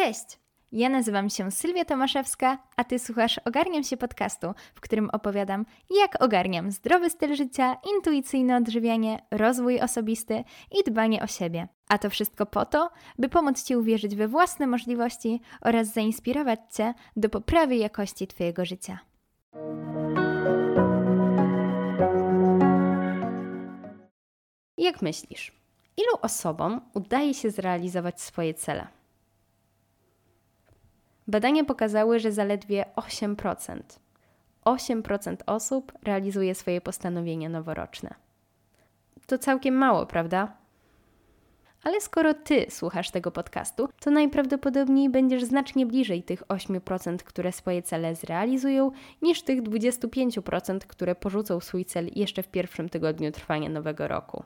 Cześć! Ja nazywam się Sylwia Tomaszewska, a Ty słuchasz Ogarniam się podcastu, w którym opowiadam, jak ogarniam zdrowy styl życia, intuicyjne odżywianie, rozwój osobisty i dbanie o siebie. A to wszystko po to, by pomóc Ci uwierzyć we własne możliwości oraz zainspirować Cię do poprawy jakości Twojego życia. Jak myślisz, ilu osobom udaje się zrealizować swoje cele? Badania pokazały, że zaledwie 8%. 8% osób realizuje swoje postanowienia noworoczne. To całkiem mało, prawda? Ale skoro ty słuchasz tego podcastu, to najprawdopodobniej będziesz znacznie bliżej tych 8%, które swoje cele zrealizują, niż tych 25%, które porzucą swój cel jeszcze w pierwszym tygodniu trwania nowego roku.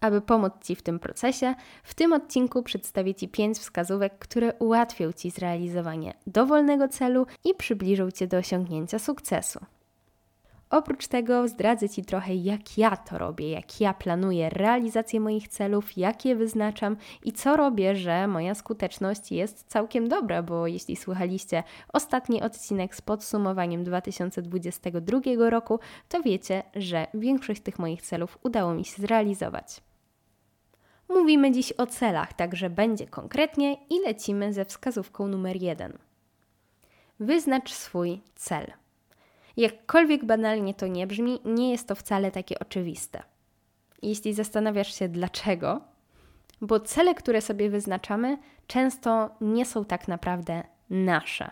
Aby pomóc Ci w tym procesie, w tym odcinku przedstawię Ci 5 wskazówek, które ułatwią Ci zrealizowanie dowolnego celu i przybliżą Cię do osiągnięcia sukcesu. Oprócz tego zdradzę Ci trochę, jak ja to robię, jak ja planuję realizację moich celów, jak je wyznaczam i co robię, że moja skuteczność jest całkiem dobra, bo jeśli słuchaliście ostatni odcinek z podsumowaniem 2022 roku, to wiecie, że większość tych moich celów udało mi się zrealizować. Mówimy dziś o celach, także będzie konkretnie i lecimy ze wskazówką numer jeden. Wyznacz swój cel. Jakkolwiek banalnie to nie brzmi, nie jest to wcale takie oczywiste. Jeśli zastanawiasz się dlaczego, bo cele, które sobie wyznaczamy, często nie są tak naprawdę nasze.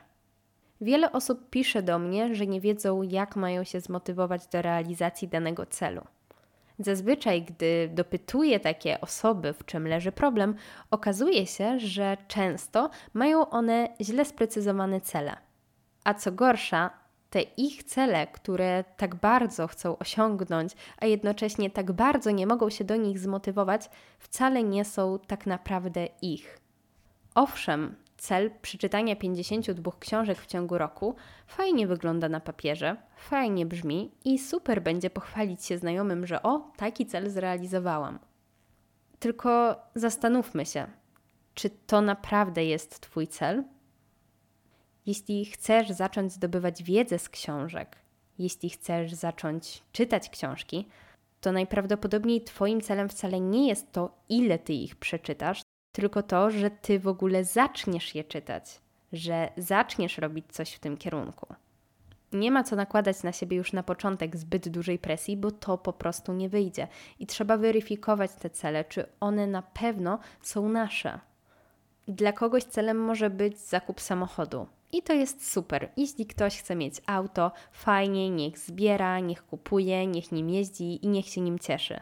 Wiele osób pisze do mnie, że nie wiedzą, jak mają się zmotywować do realizacji danego celu. Zazwyczaj, gdy dopytuję takie osoby, w czym leży problem, okazuje się, że często mają one źle sprecyzowane cele. A co gorsza, te ich cele, które tak bardzo chcą osiągnąć, a jednocześnie tak bardzo nie mogą się do nich zmotywować, wcale nie są tak naprawdę ich. Owszem, cel przeczytania 52 książek w ciągu roku fajnie wygląda na papierze, fajnie brzmi i super będzie pochwalić się znajomym, że o, taki cel zrealizowałam. Tylko zastanówmy się, czy to naprawdę jest Twój cel? Jeśli chcesz zacząć zdobywać wiedzę z książek, jeśli chcesz zacząć czytać książki, to najprawdopodobniej Twoim celem wcale nie jest to, ile Ty ich przeczytasz, tylko to, że ty w ogóle zaczniesz je czytać, że zaczniesz robić coś w tym kierunku. Nie ma co nakładać na siebie już na początek zbyt dużej presji, bo to po prostu nie wyjdzie. I trzeba weryfikować te cele, czy one na pewno są nasze. Dla kogoś celem może być zakup samochodu. I to jest super. Jeśli ktoś chce mieć auto, fajnie, niech zbiera, niech kupuje, niech nim jeździ i niech się nim cieszy.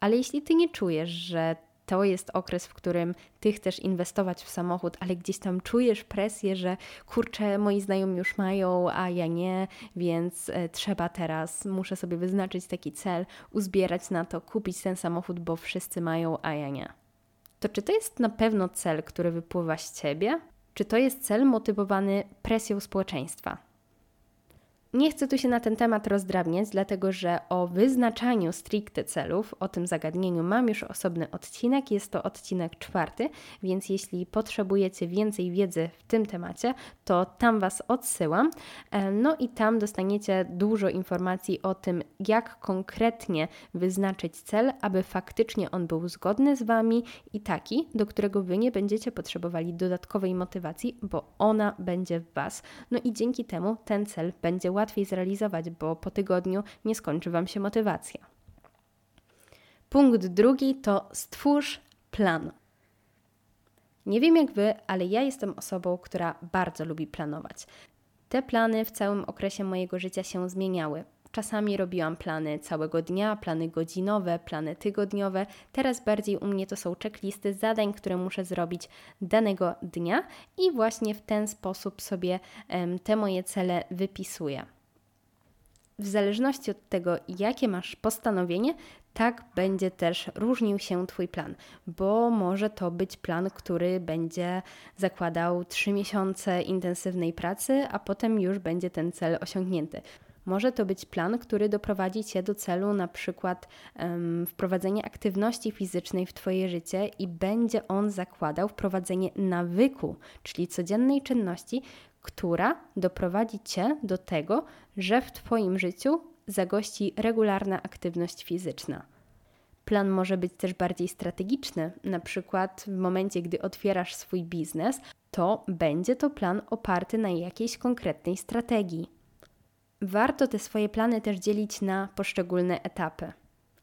Ale jeśli ty nie czujesz, że to jest okres, w którym ty chcesz inwestować w samochód, ale gdzieś tam czujesz presję, że kurczę, moi znajomi już mają, a ja nie, więc e, trzeba teraz, muszę sobie wyznaczyć taki cel, uzbierać na to, kupić ten samochód, bo wszyscy mają, a ja nie. To czy to jest na pewno cel, który wypływa z ciebie? Czy to jest cel motywowany presją społeczeństwa? Nie chcę tu się na ten temat rozdrabniać, dlatego że o wyznaczaniu stricte celów, o tym zagadnieniu mam już osobny odcinek, jest to odcinek czwarty, więc jeśli potrzebujecie więcej wiedzy w tym temacie, to tam Was odsyłam. E, no i tam dostaniecie dużo informacji o tym, jak konkretnie wyznaczyć cel, aby faktycznie on był zgodny z Wami i taki, do którego Wy nie będziecie potrzebowali dodatkowej motywacji, bo ona będzie w Was. No i dzięki temu ten cel będzie łatwiej zrealizować, bo po tygodniu nie skończy Wam się motywacja. Punkt drugi to stwórz plan. Nie wiem jak Wy, ale ja jestem osobą, która bardzo lubi planować. Te plany w całym okresie mojego życia się zmieniały. Czasami robiłam plany całego dnia, plany godzinowe, plany tygodniowe. Teraz bardziej u mnie to są checklisty zadań, które muszę zrobić danego dnia i właśnie w ten sposób sobie te moje cele wypisuję w zależności od tego, jakie masz postanowienie, tak będzie też różnił się Twój plan, bo może to być plan, który będzie zakładał 3 miesiące intensywnej pracy, a potem już będzie ten cel osiągnięty. Może to być plan, który doprowadzi Cię do celu, na przykład um, wprowadzenie aktywności fizycznej w Twoje życie i będzie on zakładał wprowadzenie nawyku, czyli codziennej czynności, która doprowadzi Cię do tego, że w Twoim życiu zagości regularna aktywność fizyczna. Plan może być też bardziej strategiczny, na przykład w momencie, gdy otwierasz swój biznes, to będzie to plan oparty na jakiejś konkretnej strategii. Warto te swoje plany też dzielić na poszczególne etapy.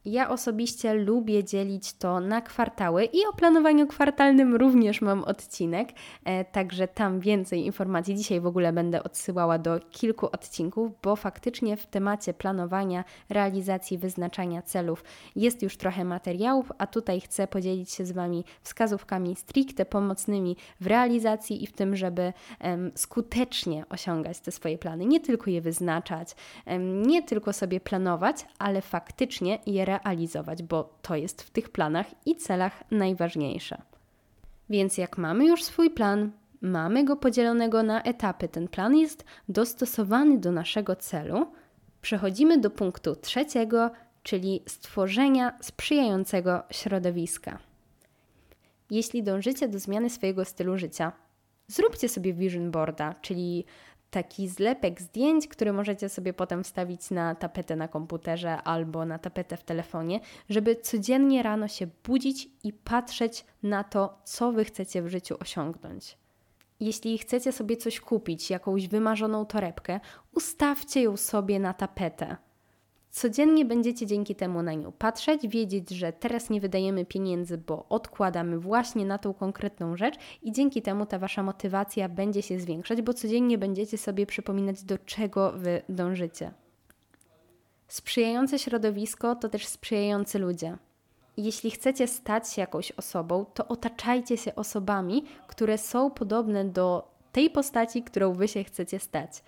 Ja osobiście lubię dzielić to na kwartały i o planowaniu kwartalnym również mam odcinek, e, także tam więcej informacji. Dzisiaj w ogóle będę odsyłała do kilku odcinków, bo faktycznie w temacie planowania, realizacji, wyznaczania celów jest już trochę materiałów, a tutaj chcę podzielić się z Wami wskazówkami stricte pomocnymi w realizacji i w tym, żeby skutecznie osiągać te swoje plany. Nie tylko je wyznaczać, nie tylko sobie planować, ale faktycznie je realizować realizować, bo to jest w tych planach i celach najważniejsze. Więc jak mamy już swój plan, mamy go podzielonego na etapy, ten plan jest dostosowany do naszego celu, przechodzimy do punktu trzeciego, czyli stworzenia sprzyjającego środowiska. Jeśli dążycie do zmiany swojego stylu życia, zróbcie sobie vision boarda, czyli taki zlepek zdjęć, który możecie sobie potem wstawić na tapetę na komputerze albo na tapetę w telefonie, żeby codziennie rano się budzić i patrzeć na to, co wy chcecie w życiu osiągnąć. Jeśli chcecie sobie coś kupić, jakąś wymarzoną torebkę, ustawcie ją sobie na tapetę. Codziennie będziecie dzięki temu na nią patrzeć, wiedzieć, że teraz nie wydajemy pieniędzy, bo odkładamy właśnie na tą konkretną rzecz i dzięki temu ta wasza motywacja będzie się zwiększać, bo codziennie będziecie sobie przypominać, do czego wy dążycie. Sprzyjające środowisko to też sprzyjający ludzie. Jeśli chcecie stać się jakąś osobą, to otaczajcie się osobami, które są podobne do tej postaci, którą wy się chcecie stać.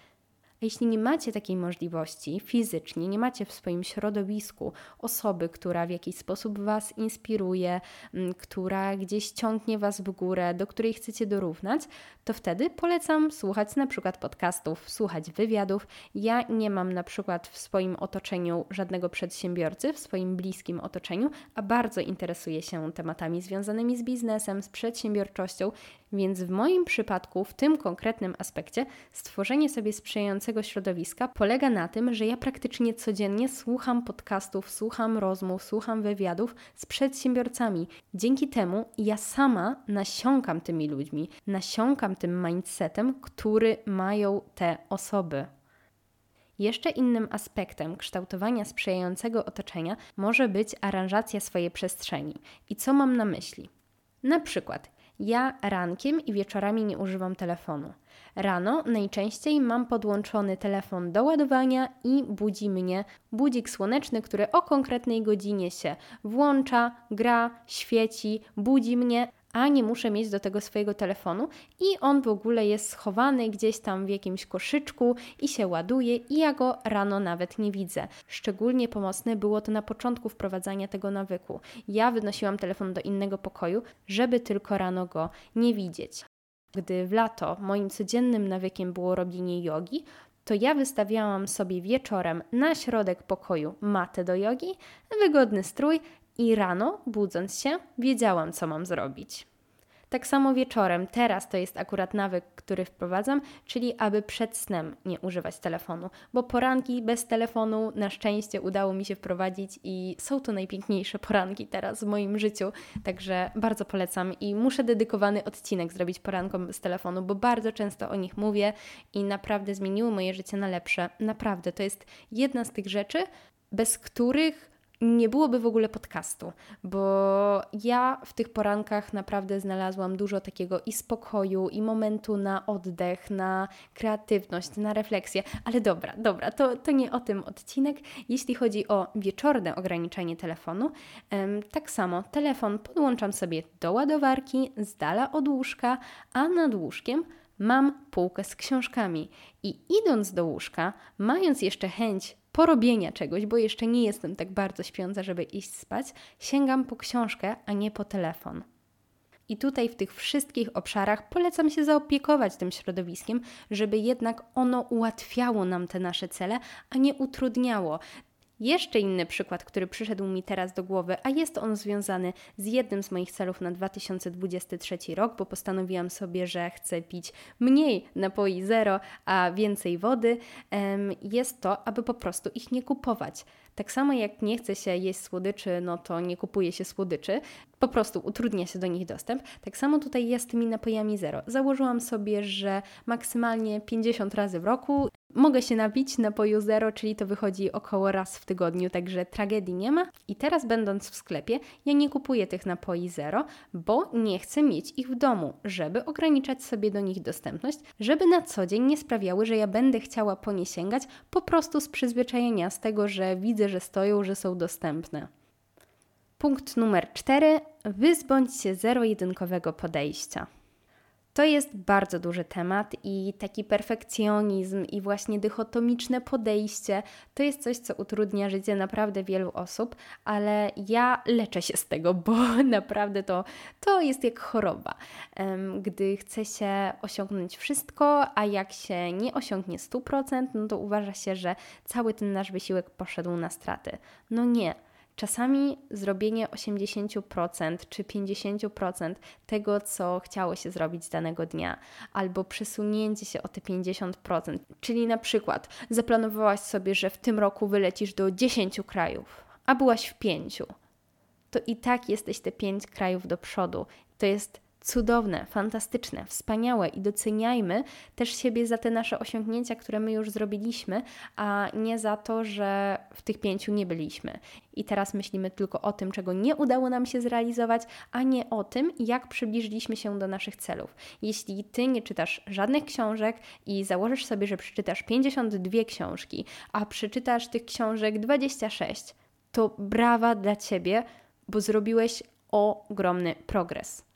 A jeśli nie macie takiej możliwości fizycznie, nie macie w swoim środowisku osoby, która w jakiś sposób Was inspiruje, mm, która gdzieś ciągnie Was w górę, do której chcecie dorównać, to wtedy polecam słuchać na przykład podcastów, słuchać wywiadów. Ja nie mam na przykład w swoim otoczeniu żadnego przedsiębiorcy, w swoim bliskim otoczeniu, a bardzo interesuję się tematami związanymi z biznesem, z przedsiębiorczością, więc w moim przypadku, w tym konkretnym aspekcie, stworzenie sobie sprzyjającego środowiska polega na tym, że ja praktycznie codziennie słucham podcastów, słucham rozmów, słucham wywiadów z przedsiębiorcami. Dzięki temu ja sama nasiąkam tymi ludźmi, nasiąkam tym mindsetem, który mają te osoby. Jeszcze innym aspektem kształtowania sprzyjającego otoczenia może być aranżacja swojej przestrzeni. I co mam na myśli? Na przykład, ja rankiem i wieczorami nie używam telefonu. Rano najczęściej mam podłączony telefon do ładowania i budzi mnie budzik słoneczny, który o konkretnej godzinie się włącza, gra, świeci, budzi mnie, a nie muszę mieć do tego swojego telefonu i on w ogóle jest schowany gdzieś tam w jakimś koszyczku i się ładuje i ja go rano nawet nie widzę. Szczególnie pomocne było to na początku wprowadzania tego nawyku. Ja wynosiłam telefon do innego pokoju, żeby tylko rano go nie widzieć. Gdy w lato moim codziennym nawykiem było robienie jogi, to ja wystawiałam sobie wieczorem na środek pokoju matę do jogi, wygodny strój i rano, budząc się, wiedziałam, co mam zrobić. Tak samo wieczorem, teraz to jest akurat nawyk, który wprowadzam, czyli aby przed snem nie używać telefonu, bo poranki bez telefonu na szczęście udało mi się wprowadzić i są to najpiękniejsze poranki teraz w moim życiu, także bardzo polecam i muszę dedykowany odcinek zrobić porankom bez telefonu, bo bardzo często o nich mówię i naprawdę zmieniły moje życie na lepsze. Naprawdę, to jest jedna z tych rzeczy, bez których nie byłoby w ogóle podcastu, bo ja w tych porankach naprawdę znalazłam dużo takiego i spokoju, i momentu na oddech, na kreatywność, na refleksję. Ale dobra, dobra, to, to nie o tym odcinek. Jeśli chodzi o wieczorne ograniczenie telefonu, tak samo telefon podłączam sobie do ładowarki z dala od łóżka, a nad łóżkiem mam półkę z książkami. I idąc do łóżka, mając jeszcze chęć porobienia czegoś, bo jeszcze nie jestem tak bardzo śpiąca, żeby iść spać, sięgam po książkę, a nie po telefon. I tutaj w tych wszystkich obszarach polecam się zaopiekować tym środowiskiem, żeby jednak ono ułatwiało nam te nasze cele, a nie utrudniało. Jeszcze inny przykład, który przyszedł mi teraz do głowy, a jest on związany z jednym z moich celów na 2023 rok, bo postanowiłam sobie, że chcę pić mniej napoi zero, a więcej wody, jest to, aby po prostu ich nie kupować. Tak samo jak nie chce się jeść słodyczy, no to nie kupuje się słodyczy, po prostu utrudnia się do nich dostęp. Tak samo tutaj jest z tymi napojami zero. Założyłam sobie, że maksymalnie 50 razy w roku mogę się napić napoju zero, czyli to wychodzi około raz w tygodniu, także tragedii nie ma. I teraz będąc w sklepie, ja nie kupuję tych napoi zero, bo nie chcę mieć ich w domu, żeby ograniczać sobie do nich dostępność, żeby na co dzień nie sprawiały, że ja będę chciała po nie sięgać po prostu z przyzwyczajenia, z tego, że widzę, że stoją, że są dostępne. Punkt numer cztery. Wyzbądź się zero-jedynkowego podejścia. To jest bardzo duży temat i taki perfekcjonizm i właśnie dychotomiczne podejście to jest coś, co utrudnia życie naprawdę wielu osób, ale ja leczę się z tego, bo naprawdę to, to jest jak choroba. Gdy chce się osiągnąć wszystko, a jak się nie osiągnie 100%, no to uważa się, że cały ten nasz wysiłek poszedł na straty. No nie Czasami zrobienie 80% czy 50% tego, co chciało się zrobić danego dnia, albo przesunięcie się o te 50%, czyli na przykład zaplanowałaś sobie, że w tym roku wylecisz do 10 krajów, a byłaś w 5, to i tak jesteś te 5 krajów do przodu. To jest cudowne, fantastyczne, wspaniałe i doceniajmy też siebie za te nasze osiągnięcia, które my już zrobiliśmy, a nie za to, że w tych pięciu nie byliśmy. I teraz myślimy tylko o tym, czego nie udało nam się zrealizować, a nie o tym, jak przybliżyliśmy się do naszych celów. Jeśli ty nie czytasz żadnych książek i założysz sobie, że przeczytasz 52 książki, a przeczytasz tych książek 26, to brawa dla ciebie, bo zrobiłeś ogromny progres.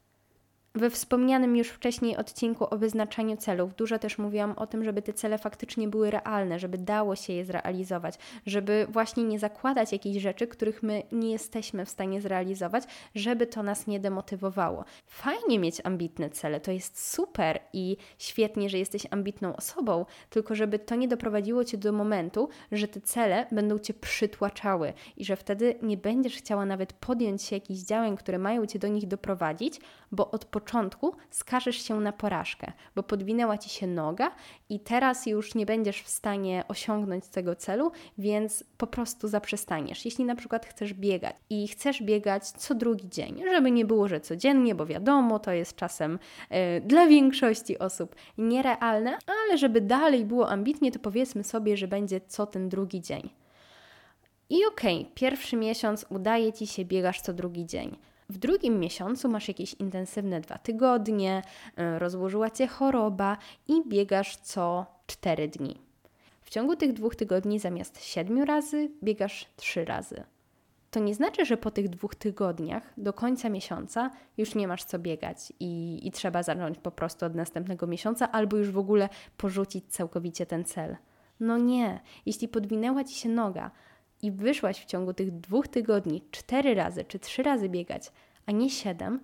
We wspomnianym już wcześniej odcinku o wyznaczaniu celów dużo też mówiłam o tym, żeby te cele faktycznie były realne, żeby dało się je zrealizować, żeby właśnie nie zakładać jakichś rzeczy, których my nie jesteśmy w stanie zrealizować, żeby to nas nie demotywowało. Fajnie mieć ambitne cele, to jest super i świetnie, że jesteś ambitną osobą, tylko żeby to nie doprowadziło cię do momentu, że te cele będą cię przytłaczały i że wtedy nie będziesz chciała nawet podjąć się jakichś działań, które mają cię do nich doprowadzić, bo od początku skażesz się na porażkę, bo podwinęła ci się noga i teraz już nie będziesz w stanie osiągnąć tego celu, więc po prostu zaprzestaniesz. Jeśli na przykład chcesz biegać i chcesz biegać co drugi dzień, żeby nie było, że codziennie, bo wiadomo, to jest czasem yy, dla większości osób nierealne, ale żeby dalej było ambitnie, to powiedzmy sobie, że będzie co ten drugi dzień. I okej, okay, pierwszy miesiąc udaje ci się, biegasz co drugi dzień. W drugim miesiącu masz jakieś intensywne dwa tygodnie, y, rozłożyła cię choroba i biegasz co cztery dni. W ciągu tych dwóch tygodni zamiast siedmiu razy biegasz trzy razy. To nie znaczy, że po tych dwóch tygodniach do końca miesiąca już nie masz co biegać i, i trzeba zacząć po prostu od następnego miesiąca albo już w ogóle porzucić całkowicie ten cel. No nie, jeśli podwinęła ci się noga, i wyszłaś w ciągu tych dwóch tygodni cztery razy czy trzy razy biegać, a nie siedem,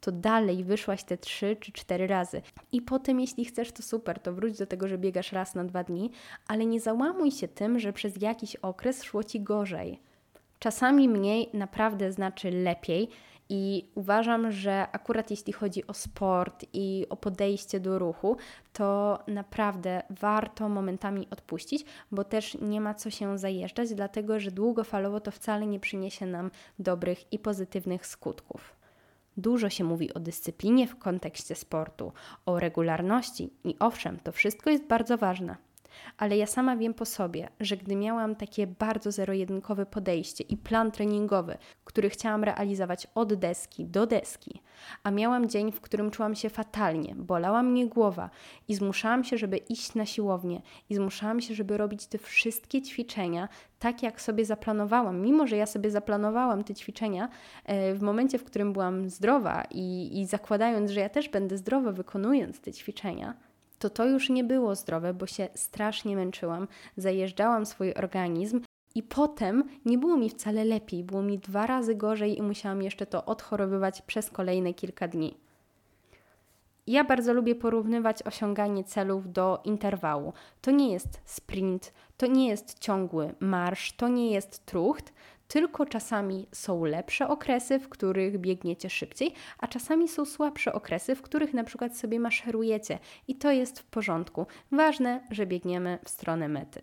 to dalej wyszłaś te trzy czy cztery razy. I potem, jeśli chcesz, to super, to wróć do tego, że biegasz raz na dwa dni, ale nie załamuj się tym, że przez jakiś okres szło ci gorzej. Czasami mniej naprawdę znaczy lepiej i uważam, że akurat jeśli chodzi o sport i o podejście do ruchu, to naprawdę warto momentami odpuścić, bo też nie ma co się zajeżdżać, dlatego że długofalowo to wcale nie przyniesie nam dobrych i pozytywnych skutków. Dużo się mówi o dyscyplinie w kontekście sportu, o regularności i owszem, to wszystko jest bardzo ważne ale ja sama wiem po sobie, że gdy miałam takie bardzo zero-jedynkowe podejście i plan treningowy, który chciałam realizować od deski do deski, a miałam dzień, w którym czułam się fatalnie, bolała mnie głowa i zmuszałam się, żeby iść na siłownię i zmuszałam się, żeby robić te wszystkie ćwiczenia tak, jak sobie zaplanowałam, mimo że ja sobie zaplanowałam te ćwiczenia e, w momencie, w którym byłam zdrowa i, i zakładając, że ja też będę zdrowa wykonując te ćwiczenia to to już nie było zdrowe, bo się strasznie męczyłam, zajeżdżałam swój organizm i potem nie było mi wcale lepiej, było mi dwa razy gorzej i musiałam jeszcze to odchorowywać przez kolejne kilka dni. Ja bardzo lubię porównywać osiąganie celów do interwału. To nie jest sprint, to nie jest ciągły marsz, to nie jest trucht, tylko czasami są lepsze okresy, w których biegniecie szybciej, a czasami są słabsze okresy, w których na przykład sobie maszerujecie i to jest w porządku. Ważne, że biegniemy w stronę mety.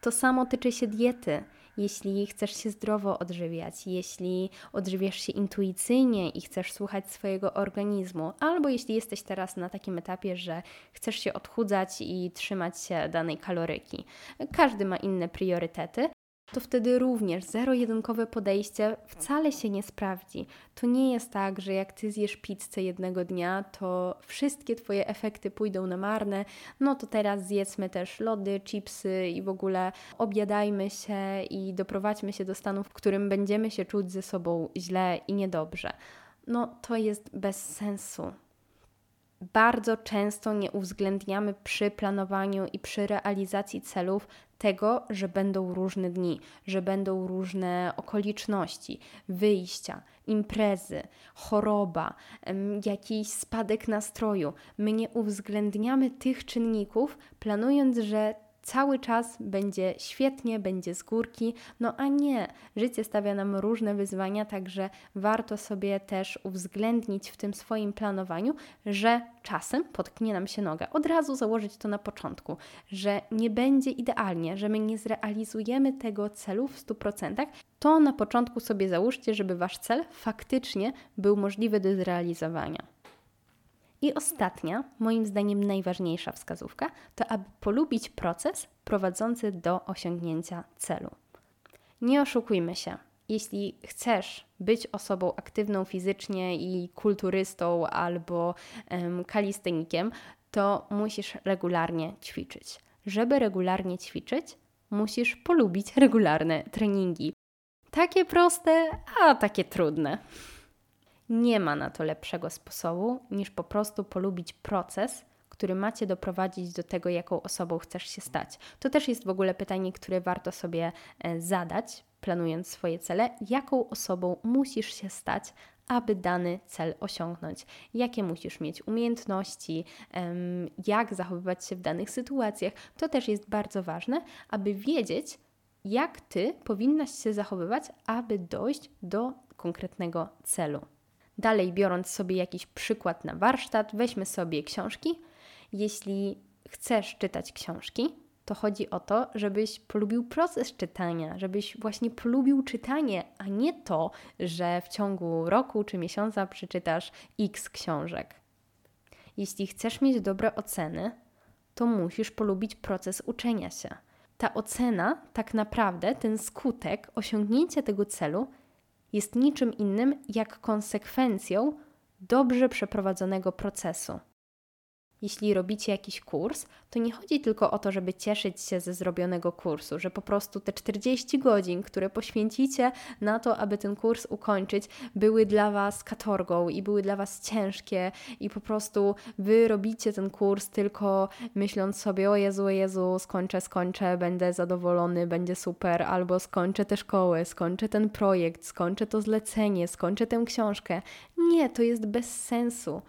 To samo tyczy się diety jeśli chcesz się zdrowo odżywiać, jeśli odżywiasz się intuicyjnie i chcesz słuchać swojego organizmu, albo jeśli jesteś teraz na takim etapie, że chcesz się odchudzać i trzymać się danej kaloryki. Każdy ma inne priorytety, to wtedy również zero-jedynkowe podejście wcale się nie sprawdzi. To nie jest tak, że jak ty zjesz pizzę jednego dnia, to wszystkie twoje efekty pójdą na marne. No to teraz zjedzmy też lody, chipsy i w ogóle objadajmy się i doprowadźmy się do stanu, w którym będziemy się czuć ze sobą źle i niedobrze. No to jest bez sensu bardzo często nie uwzględniamy przy planowaniu i przy realizacji celów tego, że będą różne dni, że będą różne okoliczności, wyjścia, imprezy, choroba, jakiś spadek nastroju. My nie uwzględniamy tych czynników, planując, że cały czas będzie świetnie, będzie z górki, no a nie. Życie stawia nam różne wyzwania, także warto sobie też uwzględnić w tym swoim planowaniu, że czasem potknie nam się noga. Od razu założyć to na początku, że nie będzie idealnie, że my nie zrealizujemy tego celu w 100%. To na początku sobie załóżcie, żeby wasz cel faktycznie był możliwy do zrealizowania. I ostatnia, moim zdaniem najważniejsza wskazówka, to aby polubić proces prowadzący do osiągnięcia celu. Nie oszukujmy się. Jeśli chcesz być osobą aktywną fizycznie i kulturystą albo um, kalistenikiem, to musisz regularnie ćwiczyć. Żeby regularnie ćwiczyć, musisz polubić regularne treningi. Takie proste, a takie trudne. Nie ma na to lepszego sposobu niż po prostu polubić proces, który macie doprowadzić do tego, jaką osobą chcesz się stać. To też jest w ogóle pytanie, które warto sobie e, zadać, planując swoje cele. Jaką osobą musisz się stać, aby dany cel osiągnąć? Jakie musisz mieć umiejętności, jak zachowywać się w danych sytuacjach? To też jest bardzo ważne, aby wiedzieć, jak ty powinnaś się zachowywać, aby dojść do konkretnego celu. Dalej, biorąc sobie jakiś przykład na warsztat, weźmy sobie książki. Jeśli chcesz czytać książki, to chodzi o to, żebyś polubił proces czytania, żebyś właśnie polubił czytanie, a nie to, że w ciągu roku czy miesiąca przeczytasz x książek. Jeśli chcesz mieć dobre oceny, to musisz polubić proces uczenia się. Ta ocena, tak naprawdę, ten skutek, osiągnięcia tego celu jest niczym innym jak konsekwencją dobrze przeprowadzonego procesu jeśli robicie jakiś kurs, to nie chodzi tylko o to, żeby cieszyć się ze zrobionego kursu, że po prostu te 40 godzin, które poświęcicie na to, aby ten kurs ukończyć, były dla Was katorgą i były dla Was ciężkie i po prostu Wy robicie ten kurs tylko myśląc sobie, o Jezu, o Jezu, skończę, skończę, będę zadowolony, będzie super, albo skończę tę szkołę, skończę ten projekt, skończę to zlecenie, skończę tę książkę. Nie, to jest bez sensu.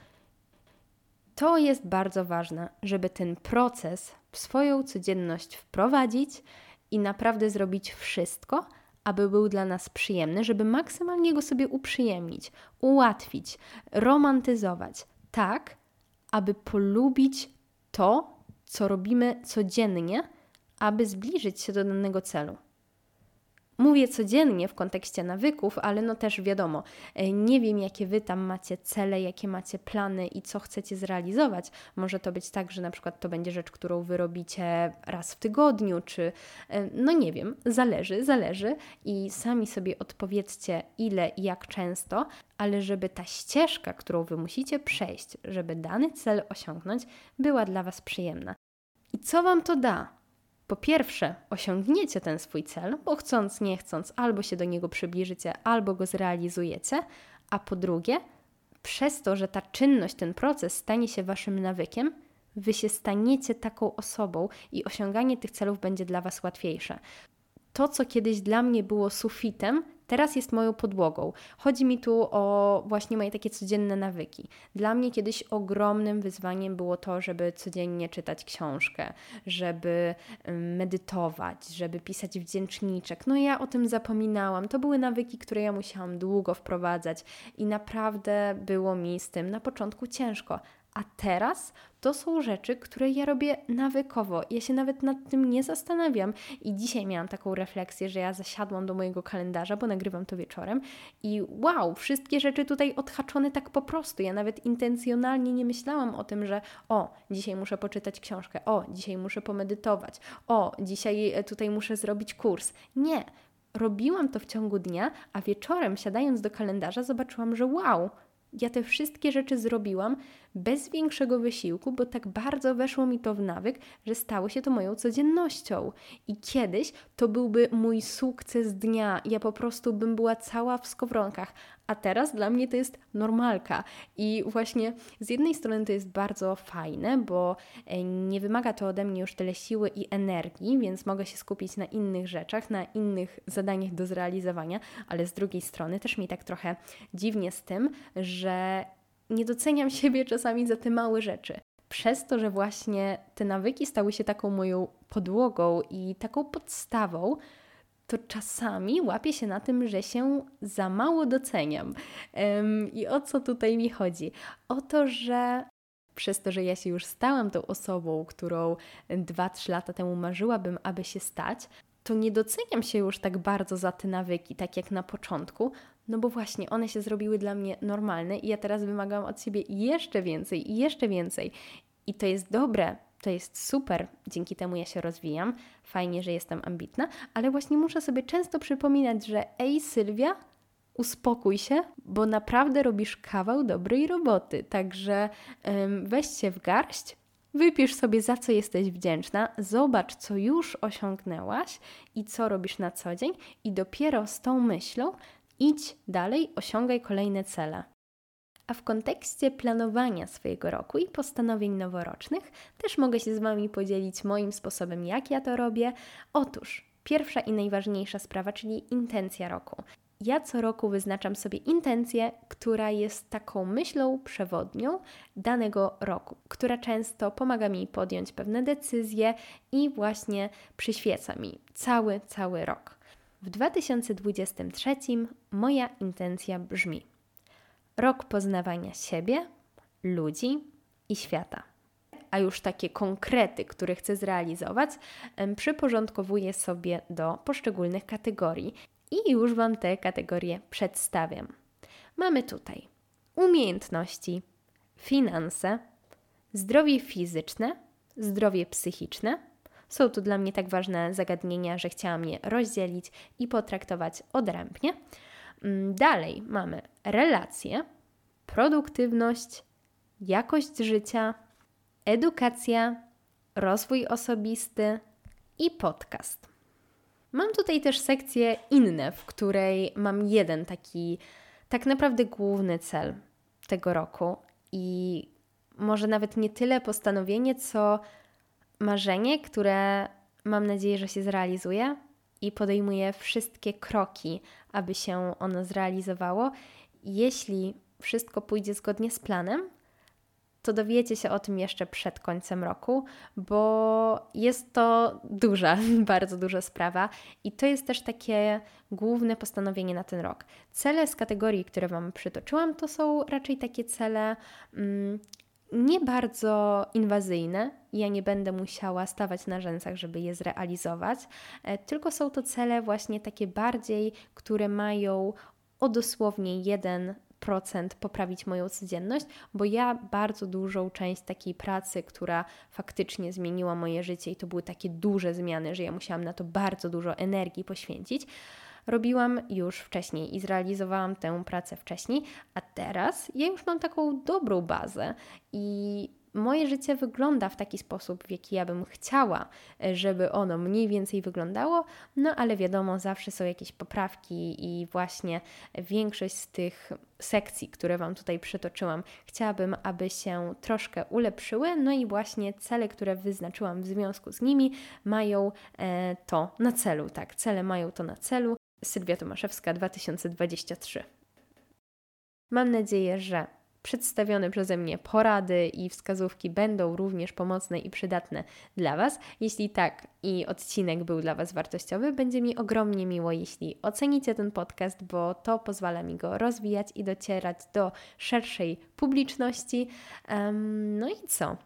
To jest bardzo ważne, żeby ten proces w swoją codzienność wprowadzić i naprawdę zrobić wszystko, aby był dla nas przyjemny, żeby maksymalnie go sobie uprzyjemnić, ułatwić, romantyzować, tak, aby polubić to, co robimy codziennie, aby zbliżyć się do danego celu. Mówię codziennie w kontekście nawyków, ale no też wiadomo, e, nie wiem jakie Wy tam macie cele, jakie macie plany i co chcecie zrealizować. Może to być tak, że na przykład to będzie rzecz, którą Wy robicie raz w tygodniu, czy e, no nie wiem, zależy, zależy i sami sobie odpowiedzcie ile i jak często, ale żeby ta ścieżka, którą Wy musicie przejść, żeby dany cel osiągnąć, była dla Was przyjemna. I co Wam to da? Po pierwsze osiągniecie ten swój cel, bo chcąc, nie chcąc, albo się do niego przybliżycie, albo go zrealizujecie, a po drugie, przez to, że ta czynność, ten proces stanie się waszym nawykiem, wy się staniecie taką osobą i osiąganie tych celów będzie dla was łatwiejsze. To, co kiedyś dla mnie było sufitem, teraz jest moją podłogą. Chodzi mi tu o właśnie moje takie codzienne nawyki. Dla mnie kiedyś ogromnym wyzwaniem było to, żeby codziennie czytać książkę, żeby medytować, żeby pisać wdzięczniczek. No ja o tym zapominałam. To były nawyki, które ja musiałam długo wprowadzać i naprawdę było mi z tym na początku ciężko, a teraz to są rzeczy, które ja robię nawykowo. Ja się nawet nad tym nie zastanawiam. I dzisiaj miałam taką refleksję, że ja zasiadłam do mojego kalendarza, bo nagrywam to wieczorem i wow, wszystkie rzeczy tutaj odhaczone tak po prostu. Ja nawet intencjonalnie nie myślałam o tym, że o, dzisiaj muszę poczytać książkę, o, dzisiaj muszę pomedytować, o, dzisiaj e, tutaj muszę zrobić kurs. Nie. Robiłam to w ciągu dnia, a wieczorem siadając do kalendarza zobaczyłam, że wow, ja te wszystkie rzeczy zrobiłam bez większego wysiłku, bo tak bardzo weszło mi to w nawyk, że stało się to moją codziennością. I kiedyś to byłby mój sukces dnia. Ja po prostu bym była cała w skowronkach, a teraz dla mnie to jest normalka. I właśnie z jednej strony to jest bardzo fajne, bo e, nie wymaga to ode mnie już tyle siły i energii, więc mogę się skupić na innych rzeczach, na innych zadaniach do zrealizowania, ale z drugiej strony też mi tak trochę dziwnie z tym, że nie doceniam siebie czasami za te małe rzeczy. Przez to, że właśnie te nawyki stały się taką moją podłogą i taką podstawą, to czasami łapię się na tym, że się za mało doceniam. I o co tutaj mi chodzi? O to, że przez to, że ja się już stałam tą osobą, którą 2-3 lata temu marzyłabym, aby się stać, to nie doceniam się już tak bardzo za te nawyki, tak jak na początku, no bo właśnie one się zrobiły dla mnie normalne i ja teraz wymagam od siebie jeszcze więcej i jeszcze więcej. I to jest dobre, to jest super, dzięki temu ja się rozwijam, fajnie, że jestem ambitna, ale właśnie muszę sobie często przypominać, że ej Sylwia, uspokój się, bo naprawdę robisz kawał dobrej roboty. Także ym, weź się w garść, wypisz sobie za co jesteś wdzięczna, zobacz co już osiągnęłaś i co robisz na co dzień i dopiero z tą myślą idź dalej, osiągaj kolejne cele. A w kontekście planowania swojego roku i postanowień noworocznych też mogę się z Wami podzielić moim sposobem, jak ja to robię. Otóż pierwsza i najważniejsza sprawa, czyli intencja roku. Ja co roku wyznaczam sobie intencję, która jest taką myślą przewodnią danego roku, która często pomaga mi podjąć pewne decyzje i właśnie przyświeca mi cały, cały rok. W 2023 moja intencja brzmi: rok poznawania siebie, ludzi i świata. A już takie konkrety, które chcę zrealizować, przyporządkowuję sobie do poszczególnych kategorii i już Wam te kategorie przedstawiam. Mamy tutaj umiejętności, finanse, zdrowie fizyczne, zdrowie psychiczne. Są tu dla mnie tak ważne zagadnienia, że chciałam je rozdzielić i potraktować odrębnie. Mm, dalej mamy relacje, produktywność, jakość życia, edukacja, rozwój osobisty i podcast. Mam tutaj też sekcję inne, w której mam jeden taki tak naprawdę główny cel tego roku i może nawet nie tyle postanowienie, co marzenie, które mam nadzieję, że się zrealizuje i podejmuję wszystkie kroki, aby się ono zrealizowało. Jeśli wszystko pójdzie zgodnie z planem, to dowiecie się o tym jeszcze przed końcem roku, bo jest to duża, bardzo duża sprawa i to jest też takie główne postanowienie na ten rok. Cele z kategorii, które Wam przytoczyłam, to są raczej takie cele mm, nie bardzo inwazyjne. Ja nie będę musiała stawać na rzęsach, żeby je zrealizować, e, tylko są to cele właśnie takie bardziej, które mają o dosłownie jeden poprawić moją codzienność, bo ja bardzo dużą część takiej pracy, która faktycznie zmieniła moje życie i to były takie duże zmiany, że ja musiałam na to bardzo dużo energii poświęcić, robiłam już wcześniej i zrealizowałam tę pracę wcześniej, a teraz ja już mam taką dobrą bazę i moje życie wygląda w taki sposób, w jaki ja bym chciała, żeby ono mniej więcej wyglądało, no ale wiadomo, zawsze są jakieś poprawki i właśnie większość z tych sekcji, które Wam tutaj przytoczyłam, chciałabym, aby się troszkę ulepszyły, no i właśnie cele, które wyznaczyłam w związku z nimi, mają e, to na celu, tak, cele mają to na celu, Sylwia Tomaszewska 2023. Mam nadzieję, że przedstawione przeze mnie porady i wskazówki będą również pomocne i przydatne dla Was. Jeśli tak i odcinek był dla Was wartościowy, będzie mi ogromnie miło, jeśli ocenicie ten podcast, bo to pozwala mi go rozwijać i docierać do szerszej publiczności. Um, no i co?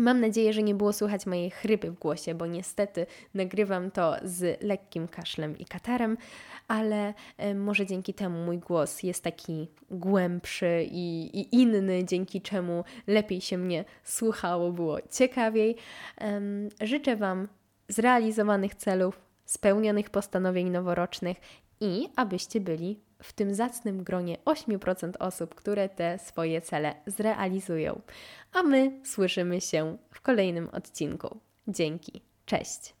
Mam nadzieję, że nie było słychać mojej chrypy w głosie, bo niestety nagrywam to z lekkim kaszlem i katarem, ale może dzięki temu mój głos jest taki głębszy i, i inny, dzięki czemu lepiej się mnie słuchało, było ciekawiej. Życzę Wam zrealizowanych celów, spełnionych postanowień noworocznych i abyście byli w tym zacnym gronie 8% osób, które te swoje cele zrealizują. A my słyszymy się w kolejnym odcinku. Dzięki. Cześć.